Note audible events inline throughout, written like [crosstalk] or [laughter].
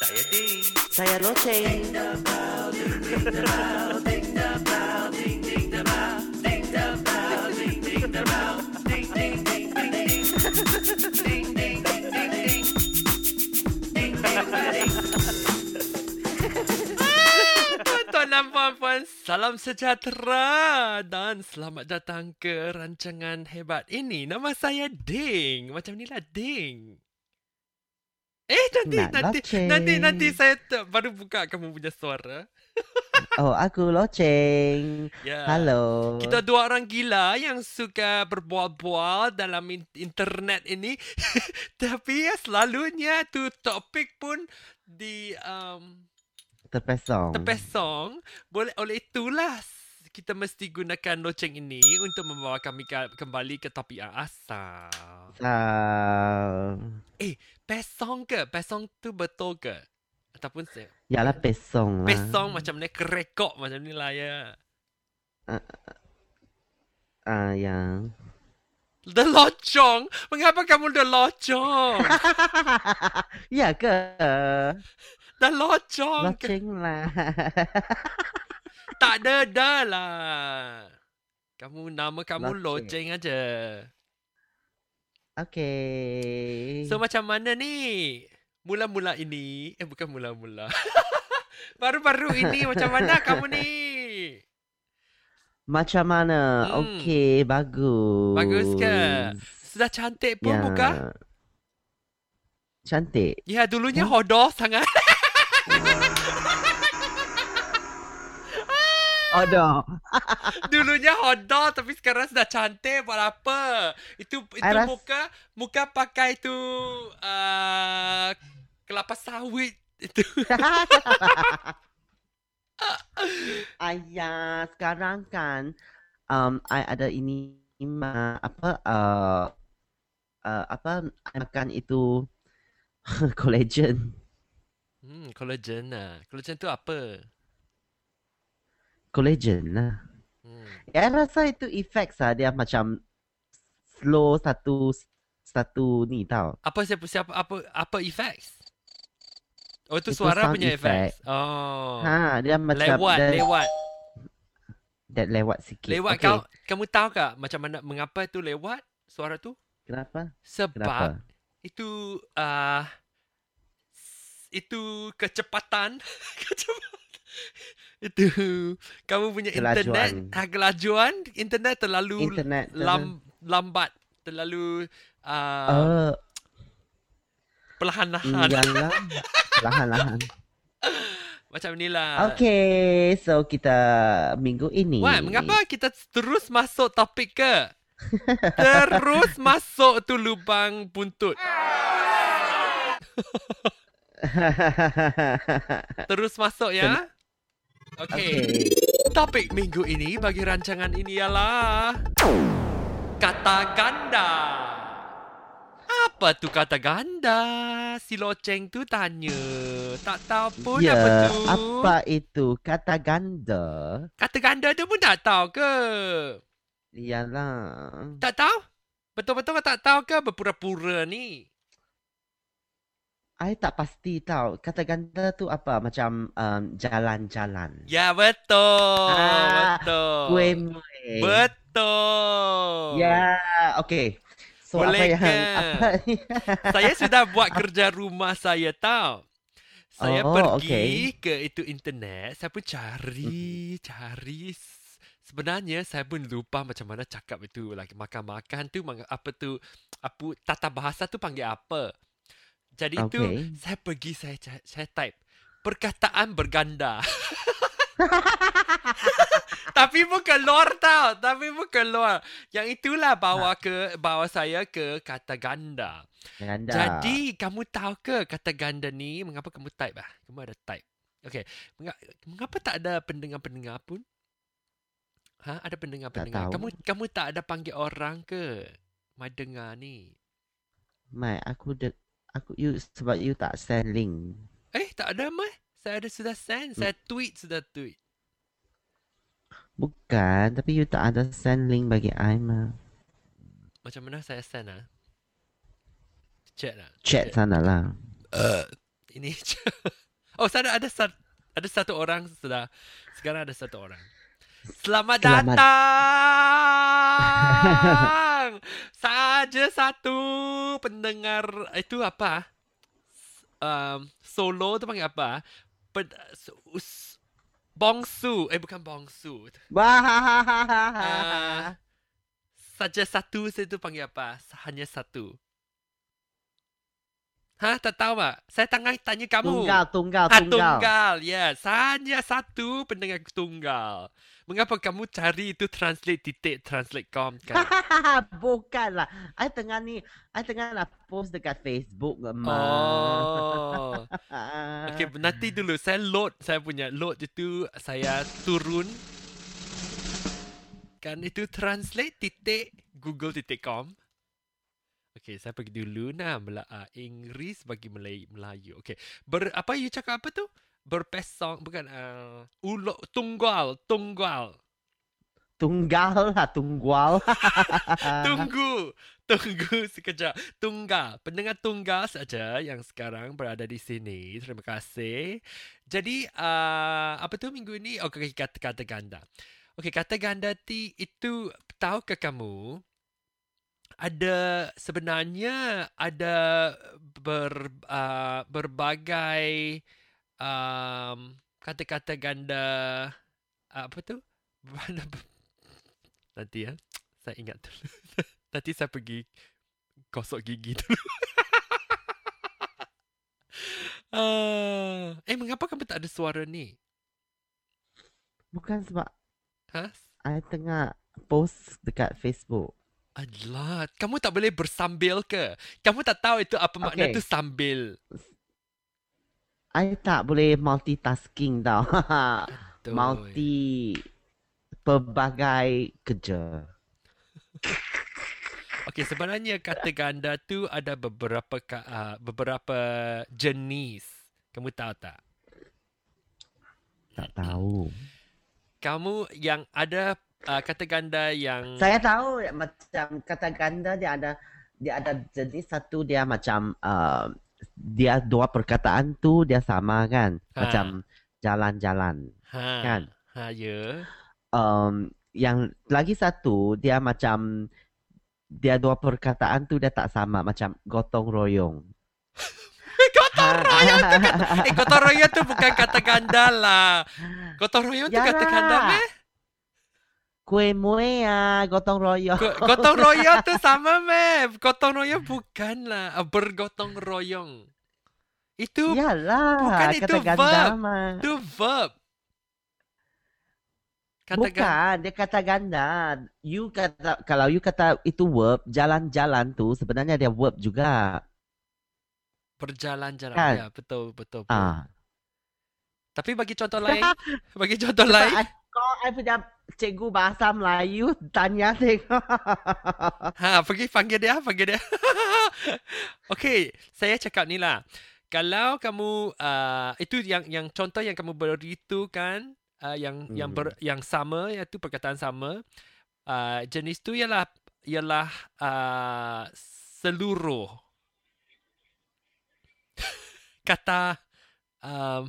Saya Ding. Saya. Tuan dan puan-puan, salam sejahtera dan selamat datang ke rancangan hebat ini. Nama saya Ding. Macam ni lah Ding. Eh nanti Nak nanti loceng. nanti nanti saya baru buka kamu punya suara. [laughs] Oh, aku loceng. Ya. Halo. Kita dua orang gila yang suka berbual-bual dalam in- internet ini. [laughs] Tapi ya selalunya tu topik pun di um, terpesong. terpesong. Boleh oleh itulah kita mesti gunakan loceng ini untuk membawa kami ke, kembali ke topik yang asal. Ah, Pesong ke? Pesong tu betul ke? Ataupun se yalah pesong lah. pesong macam ni kerekok macam ni lah ya. Ah, yang. The locong? Mengapa kamu the locong? [laughs] ya ke? The locong ke? Loceng lah. [laughs] Tak ada dah lah. Kamu nama kamu Loceng. loceng aja. okay. So macam mana ni? Mula-mula ini, eh bukan mula-mula. [laughs] Baru-baru ini macam mana kamu ni? Macam mana? Hmm. Okay, bagus. Bagus ke? Sudah cantik pun Ya. muka? Cantik. Ya, dulunya hodoh sangat. [laughs] Dah. [laughs] dulunya hodoh tapi sekarang sudah cantik buat apa? Itu itu I muka muka pakai tu uh, kelapa sawit itu. [laughs] Ayah, sekarang kan um, I ada ini ma, apa uh, uh, apa I makan itu [laughs] collagen. Hmm, collagen lah. Collagen tu apa? Collagen lah. Hmm. Ya, I rasa itu effects lah dia macam slow satu satu ni tau. Apa siapa siapa apa apa effects? Oh itu Itu suara punya effect. effects. Oh. Ha, dia macam lewat, dia, lewat. Dia lewat sikit. Lewat okay. kau kamu tahu tak macam mana mengapa tu lewat suara tu? Kenapa? Sebab Kenapa? itu uh, itu kecepatan [laughs] kecepatan [laughs] itu kamu punya internet Kelajuan. ha, kelajuan internet terlalu Internet. lam, lambat terlalu uh, Uh, perlahan-lahan Iyalah. Lahan-lahan. [laughs] macam ni lah Okay, so kita minggu ini. Wan, mengapa kita terus masuk topik ke? [laughs] terus masuk tu lubang buntut. Terus masuk ya. Okey. okay. Topik minggu ini bagi rancangan ini ialah kata ganda. Apa tu kata ganda? Si loceng tu tanya. Tak tahu pun ya, apa tu. apa itu kata ganda? Kata ganda tu pun tak tahu ke? Iyalah. Tak tahu? Betul-betul kau tak tahu ke berpura-pura ni? I tak pasti tahu. Kata ganda tu apa? Macam um, jalan-jalan. Ya betul. Ah, betul. Kue. Betul. Ya, okay. So Boleh apa yang ke? apa? [laughs] Saya sudah buat kerja rumah saya tahu. Saya Oh, pergi okay. ke itu internet, saya pun cari, cari. Sebenarnya saya pun lupa macam mana cakap itu. Like makan-makan tu apa tu apa tata bahasa tu panggil apa. Jadi okay. itu Okay. saya pergi saya saya type perkataan berganda. [laughs] tapi pun keluar tau, tapi pun keluar. Yang itulah bawa ke bawa saya ke kata ganda. Ganda. Jadi kamu tahu ke kata ganda ni mengapa kamu type ah? Kamu ada type. Okey, Menga- mengapa tak ada pendengar-pendengar pun? Ha, ada pendengar-pendengar. Kamu kamu tak ada panggil orang ke? Mai dengar ni. Mai, aku de, aku you sebab you tak send link. Eh, tak ada mai. Saya ada sudah send, saya tweet sudah tweet. Bukan, tapi you tak ada send link bagi I mah. Macam mana saya send ah? Chat lah. Chat sana lah. Uh, ini. [laughs] oh, sana ada satu, ada satu orang sudah. Sekarang ada satu orang. Selamat, Selamat. datang. [laughs] Saja satu pendengar itu apa? Um, solo tu panggil apa? Pen, us, bongsu. Eh bukan bongsu. Wah. Saja satu saya tu panggil apa? Hanya satu. Hah, tak tahu tak? Saya tengah tanya kamu. Tunggal, tunggal, Ah, tunggal. tunggal. Yes, hanya satu pendengar tunggal. Mengapa kamu cari itu translate titik translate com kan? [laughs] Bukanlah. I tengah ni, I tengah nak post dekat Facebook ma. oh. [laughs] Okay, nanti dulu saya load saya punya load itu saya turun kan itu translate titik google titik com. Okay, saya pergi dulu nah Mela uh, Inggris bagi Melayu. Melayu. Okay. Ber apa you cakap apa tu? Berpesong bukan uh, ulo tunggal, tunggal. Tunggal lah, tunggal. [laughs] Tunggu. Tunggu sekejap. Tunggal. Pendengar tunggal saja yang sekarang berada di sini. Terima kasih. Jadi, uh, apa tu minggu ini? Okay, kata-kata ganda. Okey, kata ganda ti itu tahukah kamu ada sebenarnya ada ber, uh, berbagai um, kata-kata ganda apa tu? [laughs] Nanti ya. Saya ingat dulu. [laughs] Nanti saya pergi gosok gigi dulu. uh, [laughs] eh, mengapa kamu tak ada suara ni? Bukan sebab Ha? I tengah post dekat Facebook. Alah, kamu tak boleh bersambil ke? Kamu tak tahu itu apa makna Okay. tu sambil. I tak boleh multitasking tau. Betul. Multi pelbagai kerja. Okey, sebenarnya kata ganda tu ada beberapa uh, beberapa jenis. Kamu tahu tak? Tak tahu. Kamu yang ada uh, kata ganda yang Saya tahu ya, macam kata ganda dia ada dia ada jenis satu dia macam uh, dia dua perkataan tu dia sama kan Ha. macam jalan-jalan ha, kan ha ya. um, yang lagi satu dia macam dia dua perkataan tu dia tak sama macam gotong royong [laughs] Gotong royong tu kata, [laughs] eh gotong royong tu bukan kata ganda lah. Gotong royong tu kata Yalah. ganda meh? Kue mue ah gotong royong Go- Gotong royong tu sama meh. Gotong royong bukanlah uh, bergotong royong. Itu Yalah, bukan itu kata ganda verb. itu verb. Kata ganda. Bukan, dia kata ganda. You kata kalau you kata itu verb, jalan-jalan tu sebenarnya dia verb juga. Berjalan-jalan. Kan? Ya, betul, betul. betul. Ah. Tapi bagi contoh lain, [laughs] bagi contoh lain. Kau I punya cikgu bahasa Melayu tanya tengok. [laughs] Ha, pergi panggil dia, panggil dia. [laughs] Okey, saya cakap ni lah. Kalau kamu uh, itu yang yang contoh yang kamu beri tu kan, uh, yang hmm. yang ber, yang sama iaitu perkataan sama. Uh, jenis tu ialah ialah uh, seluruh [laughs] kata um,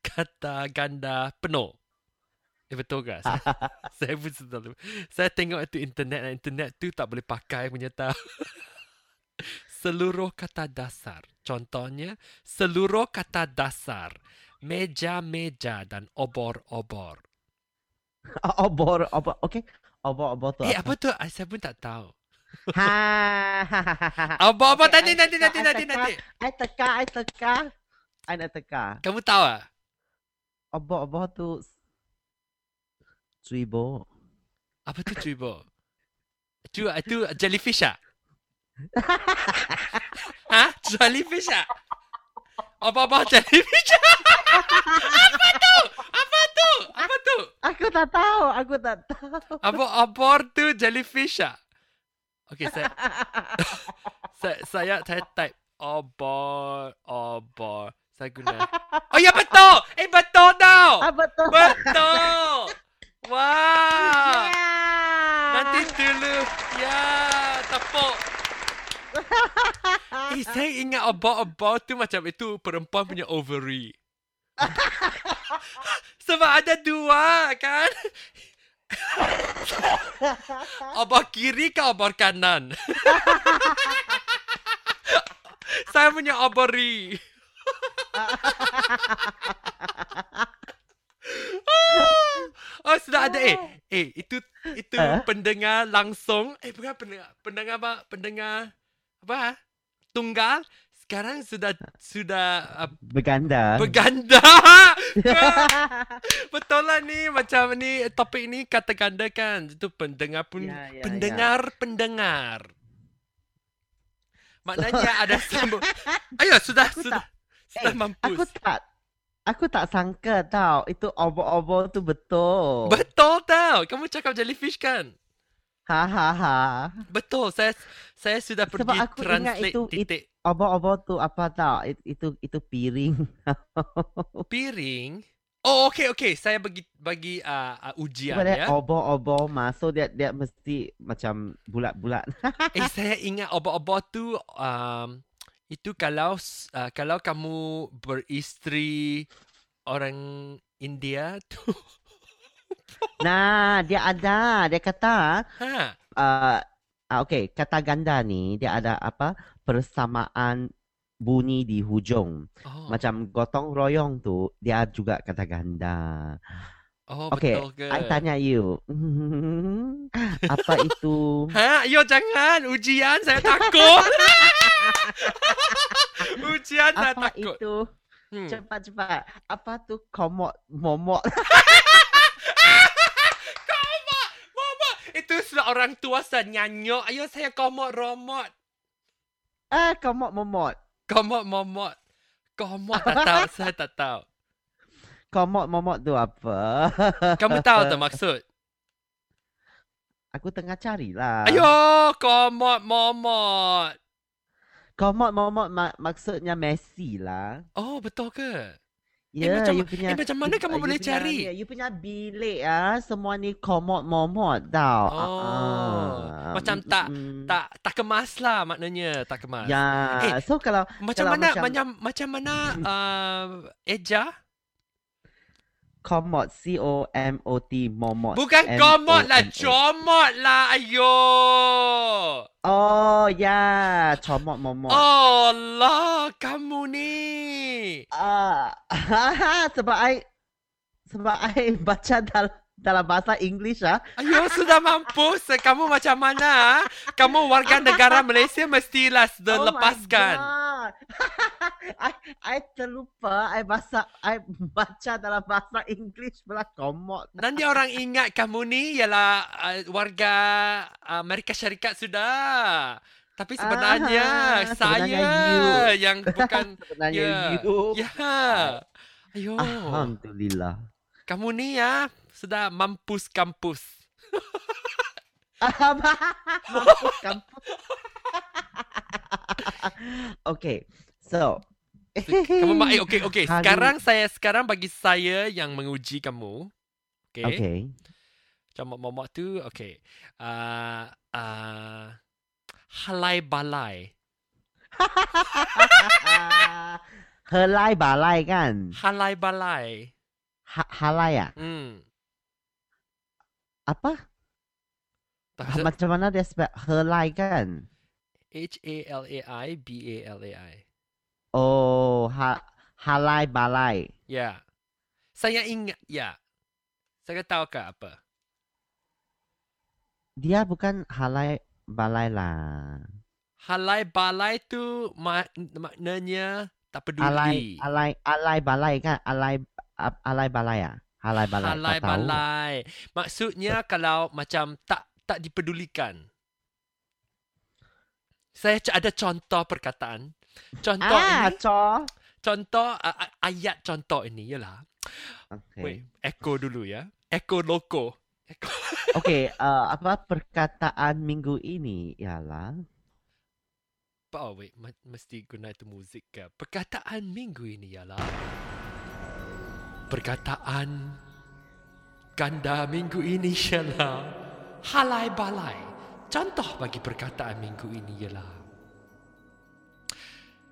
kata ganda penuh. Eh, betul ke? [laughs] Saya, saya pun selalu. Saya tengok itu internet internet tu tak boleh pakai punya tahu. [laughs] Seluruh kata dasar. Contohnya, seluruh kata dasar. Meja-meja dan obor-obor. [laughs] obor, obor, okay. Obor, obor tu Eh, apa tu? Ah, Saya pun tak tahu. Ha. Obor-obor Okay, nanti, nanti, nanti, nanti, nanti. I teka, I teka. I nak teka. Kamu tahu ah? Obor, obor tu Cuibo. Apa tu cuba? Cu, itu jellyfish ah? [laughs] ha? Jellyfish ah? Obor-obor jellyfish Apa tu? Apa tu? Apa tu? Aku tak tahu, aku tak tahu. Obor-obor tu jellyfish ah? Okay, saya, [laughs] saya, saya, saya type obor, obor. Saya guna. Oh ya betul! Eh betul tau! Ah, betul. Betul! Wah! Yeah. Nanti dulu. Ya, tepuk. [laughs] Eh, saya ingat obor-obor tu macam itu perempuan punya ovary. [laughs] Sebab ada dua kan? [laughs] obor kiri ke obor kanan? saya punya ovary. Oh sudah ada. Eh eh itu itu Ah. pendengar langsung. Eh bukan pendengar pendengar apa? Pendengar apa ah? tunggal. Sekarang sudah sudah uh, Berganda. berganda [laughs] betul lah ni macam ni topik ni kata ganda kan itu pendengar pun Ya, ya, pendengar pendengar. Maknanya ada sambung. [laughs] Ayo sudah Aku sudah tak- sudah Eh, mampus. Aku tak Aku tak sangka tau itu obor-obor tu betul. Betul tau. Kamu cakap jellyfish kan? ha ha ha. Betul. Saya saya sudah Sebab pergi aku ingat translate itu- titik Obor-obor tu apa tau? It, itu itu piring. [laughs] piring. Oh, okay, okay. Saya bagi bagi uh, uh, ujian Sebab dia ya. obor-obor mah. So dia dia mesti macam bulat-bulat. [laughs] eh, saya ingat obor-obor tu um, itu kalau uh, kalau kamu beristri orang India tu. [laughs] nah, dia ada. Dia kata ha. uh, ah, okay, kata ganda ni dia ada apa? Persamaan bunyi di hujung. Oh, Macam gotong royong tu dia juga kata ganda. Oh Okay, betul ke? I tanya you. [laughs] apa itu? Ha, yo jangan ujian saya takut. [laughs] ujian saya Apa takut. itu? Hmm. Cepat-cepat. Apa tu komot momot? [laughs] Mama, itu seorang tua saya nyanyo. Ayo saya komot romot. ah, komot momot. Komot momot. Komot tak tahu, saya tak tahu. Komot momot tu apa? [laughs] Kamu tahu tak maksud? Aku tengah carilah. Ayo, komot momot. Komot momot mak- maksudnya Messi lah. Oh, betul ke? Ya, macam- you punya, eh, macam mana you- kamu you boleh punya cari? ni, You punya bilik ah, semua ni komot momot tau. Oh, Ah, macam mm, tak- mm. Tak tak kemas lah maknanya, tak kemas. Ya, Eh, so kalau Macam kalau mana macam- macam macam mana uh, [laughs] eja? Komot C O M O T momot. Bukan O lah, comot lah. Ayo. Oh, ya, comot momot. Oh Allah, kamu ni. Ah, [laughs] sebab I sebab I baca dalam dalam bahasa English ah. Ayo sudah mampus. Kamu macam mana? Kamu warga negara Malaysia mestilah sudah [laughs] Oh lepaskan. [laughs] I I terlupa I bahasa I [laughs] baca dalam bahasa English pula komot. Nanti orang ingat kamu ni ialah uh, warga uh, Amerika Syarikat sudah. Tapi sebenarnya Ah, saya sebenarnya you. yang bukan [laughs] Sebenarnya Ya. you. ya. Ayo. Alhamdulillah. Kamu ni ya sudah mampus kampus. Mampus kampus. [laughs] okay, so. Kamu ma- eh, okay, okay. Hari- Sekarang saya sekarang bagi saya yang menguji kamu. Okay. okay. Macam momok tu, okay. Uh, uh, halai balai. [laughs] Helai balai kan? Halai balai. Ha, halai ah? Hmm. Apa? Tak Macam mana dia spell helai kan? H-A-L-A-I, B-A-L-A-I. Oh, ha, halai balai. Ya. Saya ingat, ya. Saya tahu ke apa? Dia bukan halai balai lah. Halai balai tu mak- maknanya tak peduli. Alai, alai, alai balai kan? Alai, a- alai balai ah? Halai balai. Halai balai. Maksudnya kalau macam tak tak dipedulikan. Saya ada contoh perkataan. Contoh Ah, ini, co. contoh uh, ayat contoh ini ialah. Okay. Wait, echo dulu ya. Echo loko. Echo. [laughs] Okay, uh, apa perkataan minggu ini ialah Oh wait, ma- mesti guna itu muzik ke. Perkataan minggu ini ialah Perkataan Ganda minggu ini [laughs] ialah Halai balai Contoh bagi perkataan minggu ini ialah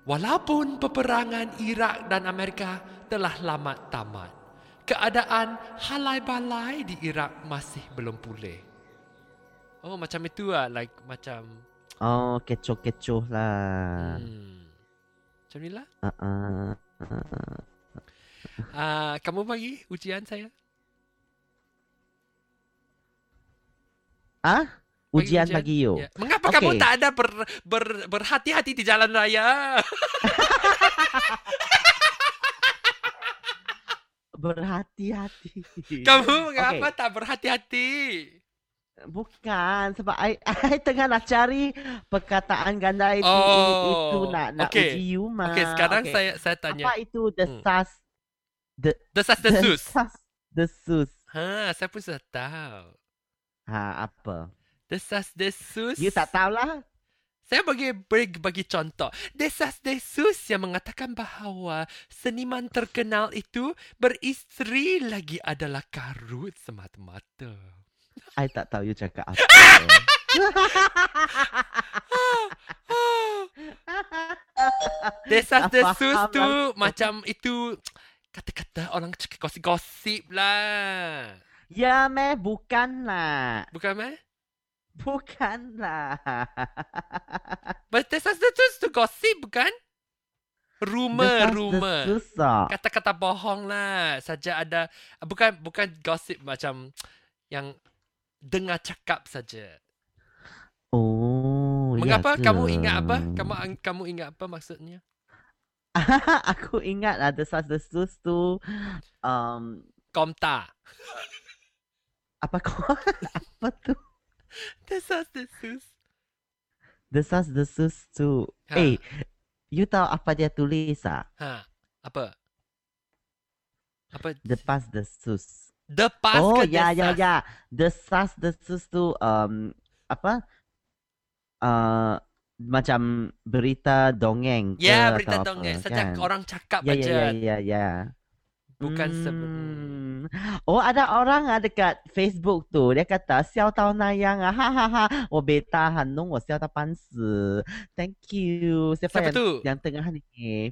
Walaupun peperangan Iraq dan Amerika telah lama tamat, keadaan halai balai di Iraq masih belum pulih. Oh, macam itu lah. Like, macam... Oh, kecoh-kecoh lah. Hmm. Macam ni lah. Uh-uh. Uh-uh. Uh, kamu bagi ujian saya? Ah? Ujian bagi you. Ya. Mengapa Okey. kamu tak ada ber, ber, berhati-hati di jalan raya? [laughs] Berhati-hati. kamu mengapa Okey. tak berhati-hati? Bukan sebab I, [laughs] I tengah nak cari perkataan ganda itu Oh, itu nak nak okey. uji you mah. Okey, sekarang Okey. saya saya tanya. apa itu the Hmm. the Desas-desus. [laughs] sas the sus. Ha, saya pun sudah tahu. Ha apa? Desas-desus. You tak tahu lah. Saya bagi, bagi bagi contoh. Desas-desus yang mengatakan bahawa seniman terkenal itu beristeri lagi adalah karut semata-mata. I tak tahu you cakap apa. [laughs] Desas-desus faham tu macam itu kata-kata orang cakap gosip-gosip lah. ya meh bukan lah. Bukan meh? [laughs] Bukan lah. [laughs] But desas-desus tu gosip bukan? Rumor, rumor. Susah. Kata-kata bohong lah. Saja ada bukan bukan gosip macam yang dengar cakap saja. Oh, Mengapa ya kamu ingat apa? Kamu kamu ingat apa maksudnya? [laughs] Aku ingat lah desas-desus tu um, Komta. apa kau apa tu? [laughs] Desas-desus. Desas-desus tu. Ha. Eh, you tahu apa dia tulis ah? Ha. Apa? Apa? Depas desus. Depas oh, ke ya ya desas? ya. Desas-desus tu um, apa? Uh, macam berita dongeng Ya, berita atau dongeng. Sejak kan? orang cakap Ya aja. ya ya ya ya. Bukan hmm. sebelum Oh ada orang ah, dekat Facebook tu Dia kata Siao tau na yang ah, Ha ha ha. Wo beta han nung Wo oh, siao ta pan si Thank you. Siapa, Siapa yang, tu? Yang tengah ni?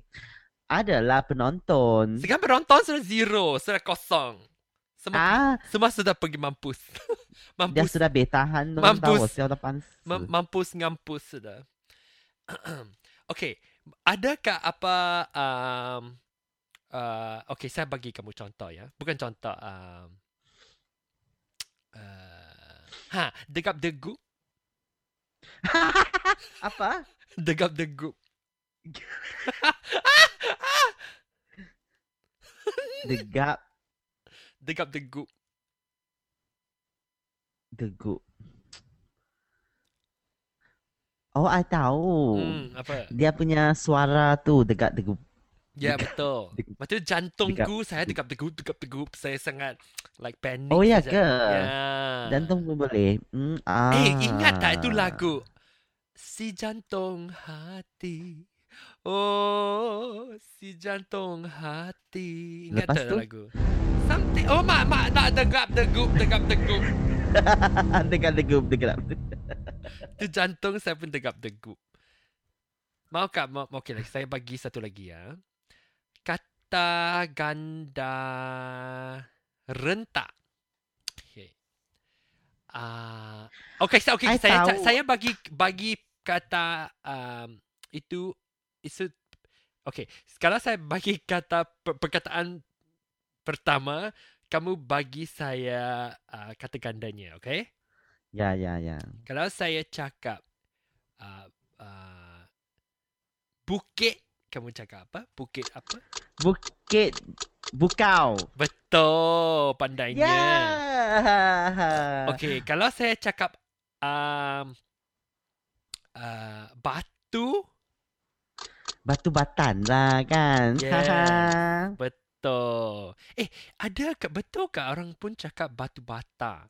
Adalah penonton. Sekarang penonton sudah zero Sudah kosong. Semua, ah. semua sudah pergi mampus. [laughs] Mampus. Dia sudah beta han nung Mampus. Oh, tau, siao Mampus ngampus sudah. [clears throat] Okay. Adakah apa um, uh, okay saya bagi kamu contoh ya, bukan contoh um, uh, ha degap degup, [laughs] Apa? degap degup. Degap Degap degup. Deguk Oh I tahu Hmm, apa? Dia punya suara tu Degap degup Ya Degap- betul. Lepas tu jantungku saya degap degup, degap degup. Saya sangat like panik. Oh, ya ke? Ya. Jantung pun boleh hmm, ah. Eh, ingat tak itu lagu? Si jantung hati. Oh, si jantung hati. Ingat Lepas tak tu? lagu? Something. Oh, mak, mak nak degap degup, degap degup. [laughs] Degap degup Degap [laughs] Itu jantung saya pun degap degup. Mau tak? Mau, okey lagi. Saya bagi satu lagi ya. Kata ganda rentak. Okey. Ah, okey, saya okey, I saya tahu. saya bagi bagi kata um, itu itu okey. Sekarang saya bagi kata per- perkataan pertama, kamu bagi saya uh, kata gandanya, okey? Ya ya ya Kalau saya cakap uh, uh, bukit, kamu cakap apa? Bukit apa? Bukit Bukau Betul, pandainya. Ya Okey, kalau saya cakap um, uh, batu, Batu batan lah kan Yes. [laughs] betul. Eh, ada ke betul ke orang pun cakap batu bata?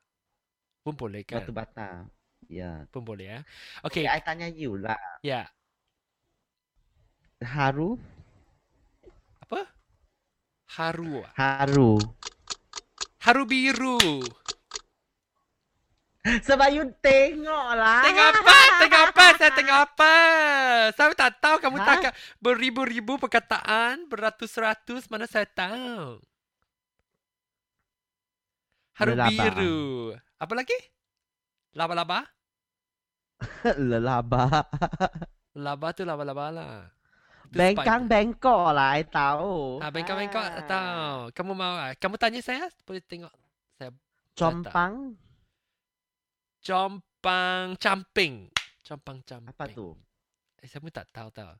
Pun boleh kan? Batu bata Ya Pun boleh ya. Okay, Okey, I tanya you lah ya. Haru Apa? Haru. Haru Haru biru. Sebab you tengok lah. Tengok apa? Tengok apa? [laughs] Saya tengok apa? Saya tak tahu kamu Ha? tak beribu-ribu perkataan, beratus-ratus, mana saya tahu. Haru Lelaba. biru. Apa lagi? Laba-laba? [laughs] Lelaba. Laba tu laba-laba lah. Bengkang bengkok lah, I tahu. Ah, bengkok-bengkok Ah. tak tahu. Kamu mau ah? Kamu tanya saya, boleh tengok. Saya Compang. Compang camping. Compang camping. Apa tu? Eh, saya pun tak tahu tahu.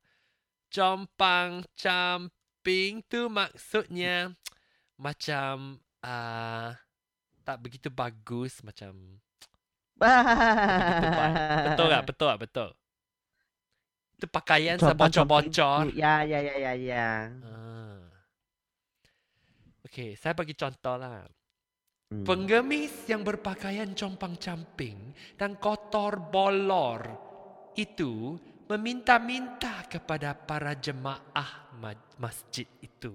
Compang camping tu maksudnya macam uh, tak begitu bagus macam [laughs] betul tak betul tak betul. Itu pakaian saya Compang bocor-bocor. camping. Ya, ya, ya, ya, ya. Ah. Okey, saya bagi contoh lah. Hmm. Pengemis yang berpakaian compang-camping dan kotor bolor itu meminta-minta kepada para jemaah ma- masjid itu.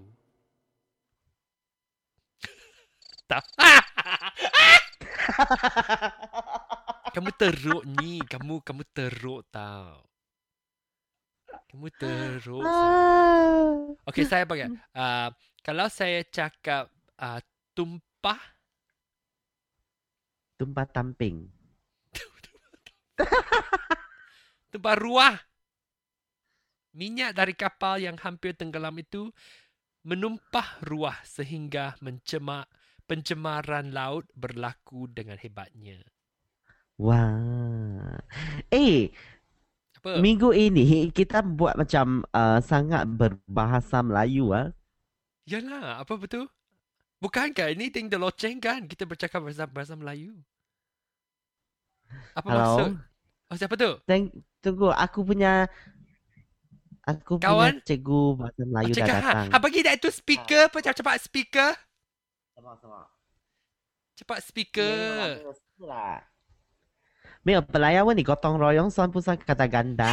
Tak. [laughs] kamu teruk ni, kamu kamu teruk tau. Kamu teruk. Ah. Okey, saya bagi. Uh, kalau saya cakap uh, tumpah Tumpah tamping. [laughs] Tumpah ruah. Minyak dari kapal yang hampir tenggelam itu menumpah ruah sehingga mencemar pencemaran laut berlaku dengan hebatnya. Wah. Eh, Apa? minggu ini kita buat macam uh, sangat berbahasa Melayu ah. Yalah, apa betul? Bukankah ini ting the loceng kan? Kita bercakap bahasa bahasa Melayu. Apa maksud? Hello. Oh, siapa tu? Teng- tunggu, aku punya aku Kawan? punya cikgu bahasa Melayu Oh, dah cakap, datang. ha, ha, bagi dia itu speaker apa? Cepat-cepat speaker. Cepat speaker. 没有，本来要问你 gotong royong 算不算 kata ganda？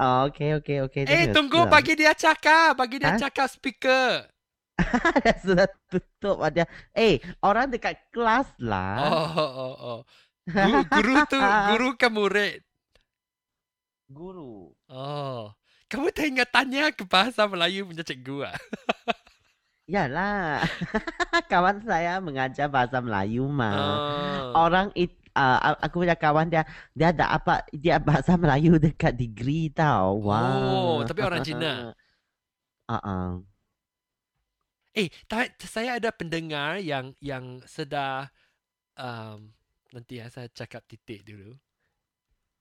哦，OK [laughs] OK OK， Eh, tunggu bagi dia cakap. Bagi dia Ha? cakap speaker. sudah tutup dia. Eh, [laughs] orang dekat kelas lah. Oh, oh, oh. Guru, guru tu, guru [laughs] ke murid? Guru. Oh. Kamu tak ingat tanya ke bahasa Melayu punya cikgu ah? Yalah. [laughs] kawan saya mengajar bahasa Melayu mah. Oh. Orang it, uh, aku punya kawan dia dia ada apa dia bahasa Melayu dekat degree tau. Wah. Oh, tapi orang Cina. Ah uh Eh, ta- saya ada pendengar yang yang sedar um, nanti ya saya cakap titik dulu.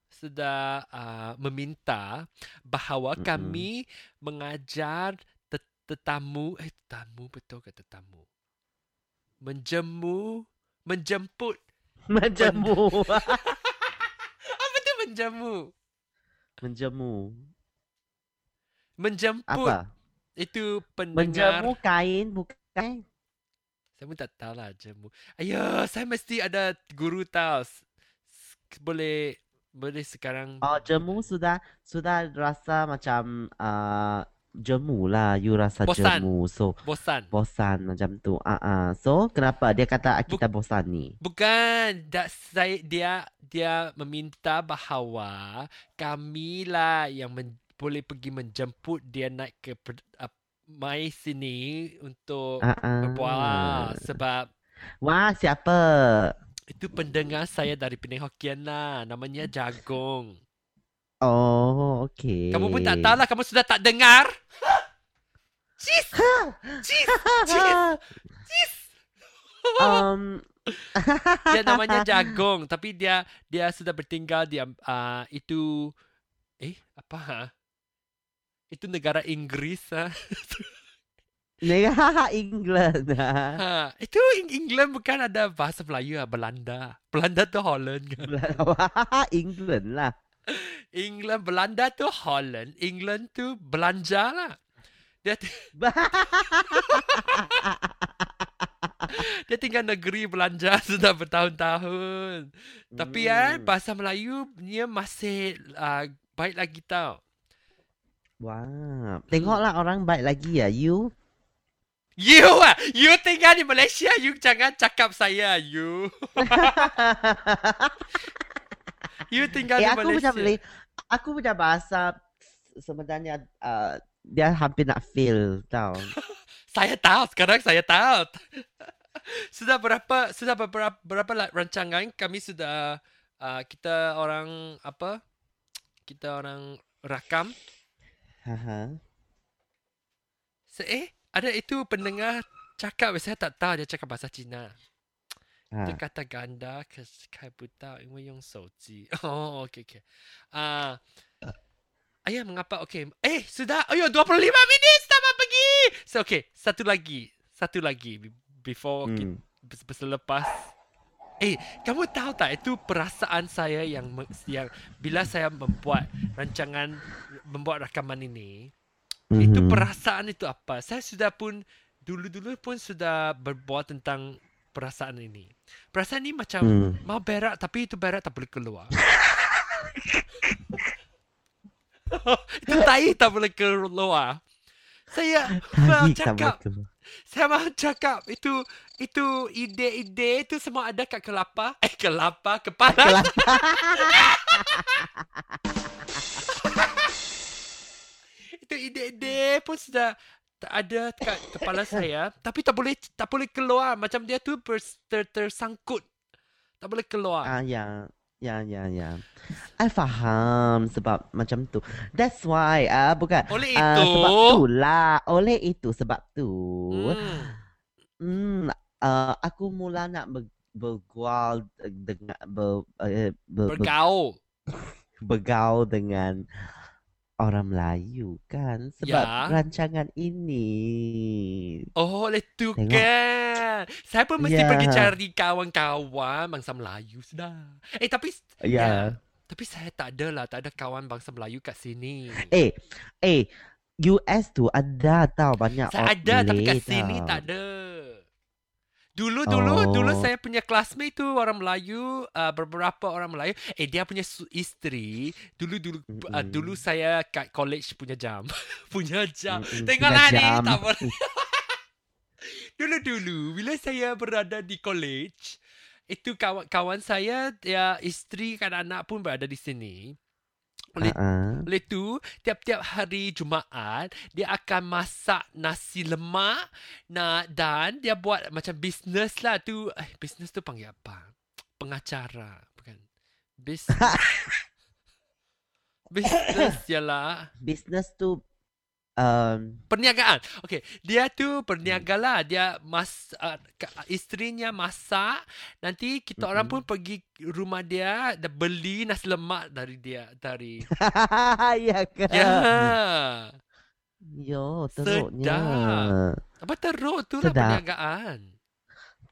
Sedar uh, meminta bahawa Mm-mm. kami mengajar tetamu eh tetamu betul ke tetamu? Menjemu, menjemput. Menjemu. [laughs] Apa tu menjemu? Menjemu. Menjemput Apa? itu pendengar. Menjemu kain bukan? Saya pun tak tahu lah jemu. Ayo, saya mesti ada guru tahu. Boleh boleh sekarang Oh, jemu sudah sudah rasa macam uh, jemu lah. You rasa Bosan. jemu. So, bosan. bosan macam tu. Ah uh So, kenapa dia kata kita bosan ni? Bukan, dak saya dia dia meminta bahawa kamilah yang men, boleh pergi menjemput dia naik ke per- uh, mai sini untuk Ah uh berbual sebab Wah, siapa? itu pendengar saya dari Penang Hokkien lah. Namanya Jagung. Oh, okay. Kamu pun tak tahu lah. Kamu sudah tak dengar. [laughs] Cis! Cis! Cis! Cis! um, [laughs] Dia namanya Jagung. Tapi dia dia sudah bertinggal di uh, itu... Eh, apa ha? Itu negara Inggris. Ha? [laughs] Negara England. ha. Itu Eng- England bukan ada bahasa Melayu lah. Belanda. Belanda tu Holland kan. England lah. England, Belanda tu Holland. England tu belanja lah. Dia [laughs] dia tinggal negeri belanja [laughs] sudah bertahun-tahun. Tapi kan Hmm. bahasa Melayu dia masih uh, baik lagi tau. Wah, tengoklah orang baik lagi ya, you. You ah, you tinggal di Malaysia, you jangan cakap saya, you. [laughs] you tinggal eh, di aku Malaysia. macam aku punya bahasa sebenarnya uh, dia hampir nak fail tau. [laughs] Saya tahu, sekarang saya tahu. [laughs] sudah berapa sudah berapa lah rancangan kami sudah uh, kita orang apa? Kita orang rakam. Haha. Se eh, ada itu pendengar cakap saya tak tahu dia cakap bahasa Cina. Ha. 这kata ganda 可是开不到，因为用手机。哦，OK OK。啊、哎呀, mengapa? Okay. Eh, sudah. Ayo, 25 minit sama pergi. So, okay. Satu lagi. Satu lagi. Be- Before kita, Hmm. selepas. Eh, kamu tahu tak itu perasaan saya yang me- yang bila saya membuat rancangan membuat rakaman ini, itu Mhm. perasaan itu apa? Saya sudah pun dulu-dulu pun sudah berbuat tentang perasaan ini. Perasaan ini macam Hmm. mau berak tapi itu berak tak boleh keluar. [laughs] itu tai tak boleh keluar. Saya mau cakap, saya mau cakap itu itu ide-ide itu semua ada kat kelapa. [laughs] Eh kelapa, kepala. Kelapa. [laughs] itu ide-ide pun sudah ada kat kepala saya tapi tak boleh tak boleh keluar macam dia tu ter, ter, tersangkut tak boleh keluar Ah, ya. Ya, ya, ya. I faham sebab macam tu. That's why, ah bukan. oleh Ah, itu sebab tu lah. Oleh itu sebab tu. hmm, Hmm, uh, aku mula nak ber, bergaul dengan ber, uh, ber, ber, bergaul [laughs] bergaul dengan orang Melayu kan sebab Ya. rancangan ini. oh oleh itu Tengok. kan saya pun mesti Ya. pergi cari kawan-kawan bangsa Melayu sudah eh tapi Ya. tapi saya tak ada lah tak ada kawan bangsa Melayu kat sini Eh, eh, US tu ada tau banyak Saya orang ada tapi kat sini tau. tak ada. Dulu dulu dulu Oh. saya punya classmate tu orang Melayu, uh, beberapa orang Melayu. Eh dia punya su- isteri dulu dulu uh, Mm-mm. dulu saya kat college punya jam. [laughs] punya jam. Mm-mm, Tengoklah ni tak boleh. [laughs] Dulu-dulu bila saya berada di college, itu kawan-kawan saya dia isteri dan anak pun berada di sini. Oleh Uh-uh. Oleh tu, tiap-tiap hari Jumaat, dia akan masak nasi lemak nah, dan dia buat macam bisnes lah tu. Eh, bisnes tu panggil apa? Pengacara, bukan? Bisnes. [laughs] bisnes ialah Business tu um, perniagaan. Okey, dia tu berniaga lah. Dia mas uh, isterinya masak, nanti kita orang pun Mm-mm. pergi rumah dia dan beli nasi lemak dari dia dari [laughs] ya ke? Ya. Yo, teruknya. Sedap. Apa teruk tu lah Sedap. perniagaan.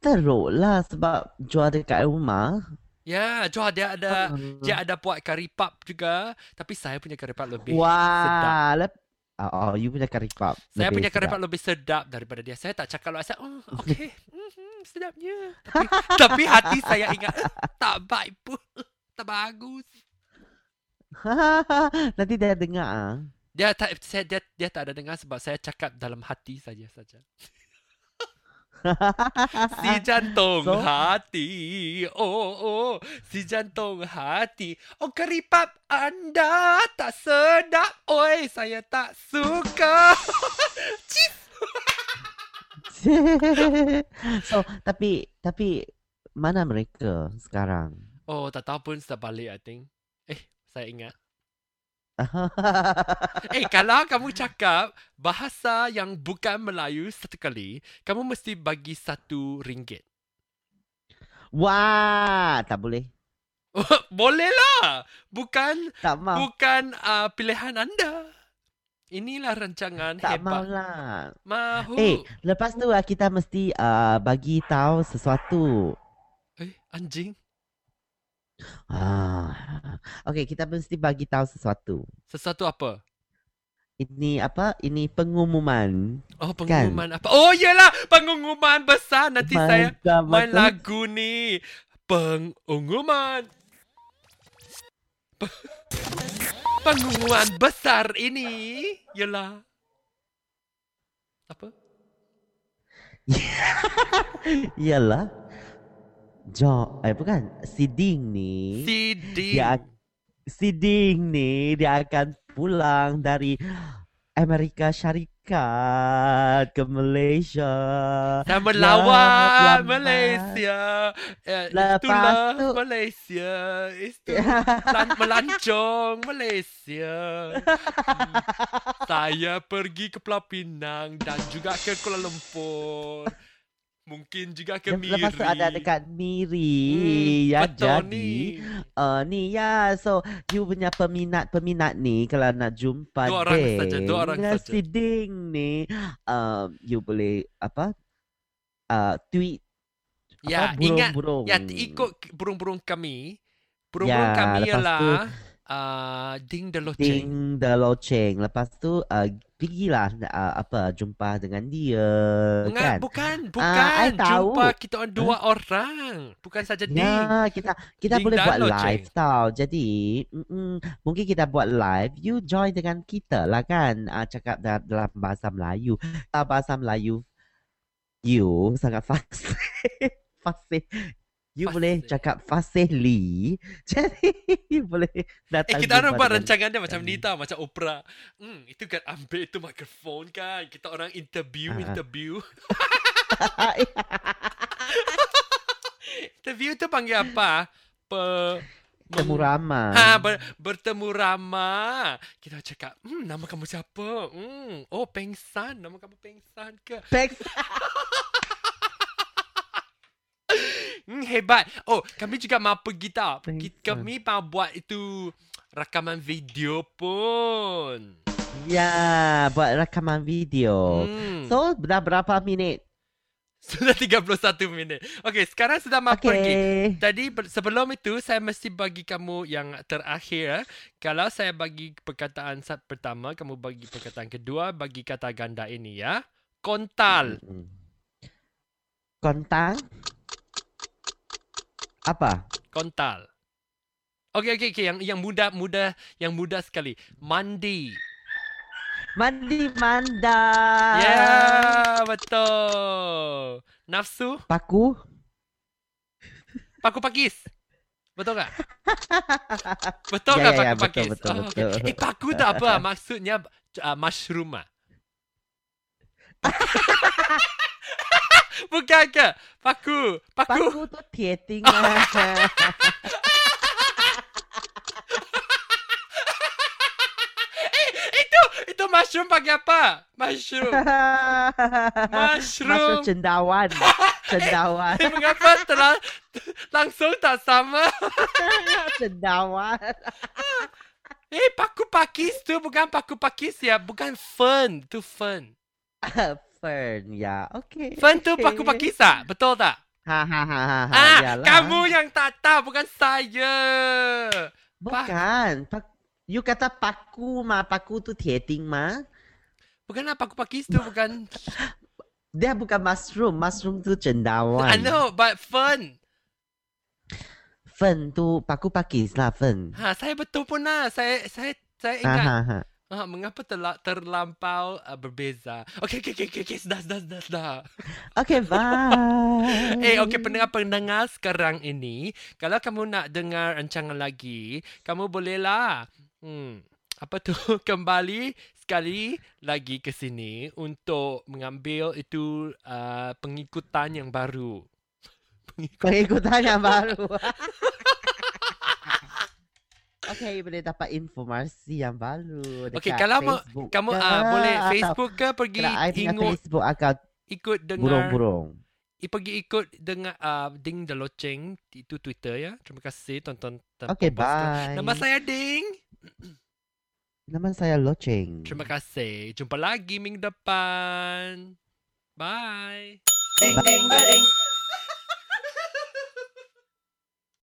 Teruk lah sebab jual dekat rumah. Ya, jual dia ada Uh-uh. dia ada buat kari pap juga, tapi saya punya kari pap lebih sedap. Wah, lep. Oh, oh, you punya curry pop. Saya punya sedap. pap lebih sedap daripada dia. Saya tak cakap lah saya, oh, [laughs] okey. Mhm, sedapnya. Tapi, tapi hati saya ingat [laughs] tak baik pun. Tak bagus. [laughs] Nanti dia dengar ah. Dia tak saya dia, dia tak ada dengar sebab saya cakap dalam hati saja saja. Si jantung So? hati Oh oh. Si jantung hati. Oh keripap anda Tak sedap. Oi saya tak suka. [laughs] Cheese. [laughs] So, tapi tapi mana mereka sekarang? Oh tak tahu pun sudah balik I think. Eh saya ingat [laughs] Eh kalau kamu cakap Bahasa yang bukan Melayu Satu kali Kamu mesti bagi satu ringgit Wah, tak boleh. [laughs] Boleh lah Bukan Tak mau. Bukan uh, pilihan anda Inilah rancangan tak hebat lah. Mahu Eh, lepas tu ah, kita mesti uh, bagi tahu sesuatu. Eh, anjing. Ah. Okay, kita mesti bagi tahu sesuatu. Sesuatu apa? Ini apa? Ini pengumuman. Oh, pengumuman apa? Oh, iyalah. Pengumuman besar. Nanti saya Mantap, main betul. lagu ni. Pengumuman. Pe- Pengumuman besar ini ialah apa? [laughs] Iyalah. Jo, eh bukan. Si Ding ni. Si Ding. Dia, si Ding ni dia akan pulang dari Amerika Syarikat ke Malaysia. Dah Ya, melawat lambat. Malaysia. Eh, Lepas itulah tu- Malaysia. Itu [laughs] lan- melancong Malaysia. Hmm. Saya pergi ke Pulau Pinang dan juga ke Kuala Lumpur. Mungkin juga ke Miri. Lepas tu ada dekat Miri. Hmm, ya betul jadi. ni. Uh, ni ya, so you punya peminat-peminat ni kalau nak jumpa Dua orang Ding saja, dua orang dengan saja. si Ding ni, um, you boleh apa? Uh, tweet Ya, apa, ingat. burung-burung. Ya, ikut burung-burung kami. Burung-burung Ya, kami lepas tu, ialah uh, Ding the Loceng. Ding the loceng. Lepas tu uh, pergilah uh, apa jumpa dengan dia Enggak, kan. bukan, Ah, bukan. I tahu. Jumpa kita orang dua orang. Bukan saja Ding. Ya, kita kita Ding boleh buat live tau. Jadi, mm-mm, mungkin kita buat live. You join dengan kita lah kan. Uh, cakap da- dalam bahasa Melayu. Dalam bahasa Melayu, you sangat [laughs] fasih. fasih. You boleh Fasih. cakap fasih li. [laughs] Jadi, you boleh Eh, datang kita orang jumpa buat dengan rancangan dia macam ni tau. Macam Oprah. Hmm, itu kan ambil itu mikrofon kan. Kita orang interview, Ah. interview. [laughs] [laughs] interview tu panggil apa? Pe... Temu mem- ramah. Ha, ber, bertemu ramah. Kita cakap, hmm, nama kamu siapa? Hmm, oh, Pengsan. Nama kamu Pengsan ke? Pex. Hmm, hebat. Oh, kami juga mau pergi tau. Pengsan. Kami mau buat itu rakaman video pun. Ya, buat rakaman video. Hmm. So, dah berapa minit? [laughs] Sudah 31 minit. Okey, sekarang sudah mau pergi. Okay. Tadi ber- sebelum itu saya mesti bagi kamu yang terakhir. eh. Kalau saya bagi perkataan sat pertama, kamu bagi perkataan kedua, bagi kata ganda ini ya. Kontal. Mm-mm. Apa? Kontal. Okey okey okey yang yang mudah mudah yang mudah sekali. Mandi. Mandi manda. Ya, yeah, betul. Nafsu, Paku? paku pakis. Betul tak? [laughs] Betul Ya, tak ya, paku ya, betul, pakis? betul, Oh, betul. okey. Eh, paku tak apa? [laughs] Maksudnya uh, mushroom ah. [laughs] Bukan ke? Paku. Paku. Paku tu tieting lah. [laughs] Itu itu mushroom pakai apa? Mushroom. Mushroom Mushroom. cendawan. [laughs] Cendawan. Eh, mengapa telah langsung tak sama? [laughs] cendawan. Eh, paku pakis tu bukan paku pakis ya, bukan fern. Tu fern. Fern, ya. Okay. Fern tu paku pakis tak? Betul tak? Ha ha ha ha. ha. Ah, yalah. kamu yang tak tahu, bukan saya. Bukan. Pak You kata paku mah. Paku tu tieting mah. Bukanlah paku pakis tu bukan. Dia bukan mushroom. Mushroom tu cendawan. I know, but fern. Fen tu paku pakis lah Fen. Ha, saya betul pun lah. Saya saya saya Ha ingat. ha ha. Ah, mengapa terla- terlampau uh, berbeza? Okey, okey, okey, okey, okay. sudah, sudah, sudah, sudah. Okay, bye. [laughs] Eh, okey, pendengar-pendengar sekarang ini, kalau kamu nak dengar rancangan lagi, kamu bolehlah, hmm, apa tu, [laughs] kembali sekali lagi ke sini untuk mengambil itu uh, pengikutan yang baru. Pengikutan yang baru. [laughs] Okay, boleh dapat informasi yang baru dekat Okey, kalau Facebook Kamu ke, uh, boleh Facebook ke pergi Kalau I punya tengok, Facebook akan ikut dengar, burung-burung. i- pergi ikut dengar uh, Ding the Loceng, itu Twitter ya. Terima kasih tonton. Okay, bye. Nama saya Ding. Nama saya Loceng. Terima kasih. Jumpa lagi minggu depan. Bye. Ding Bye. ding ding.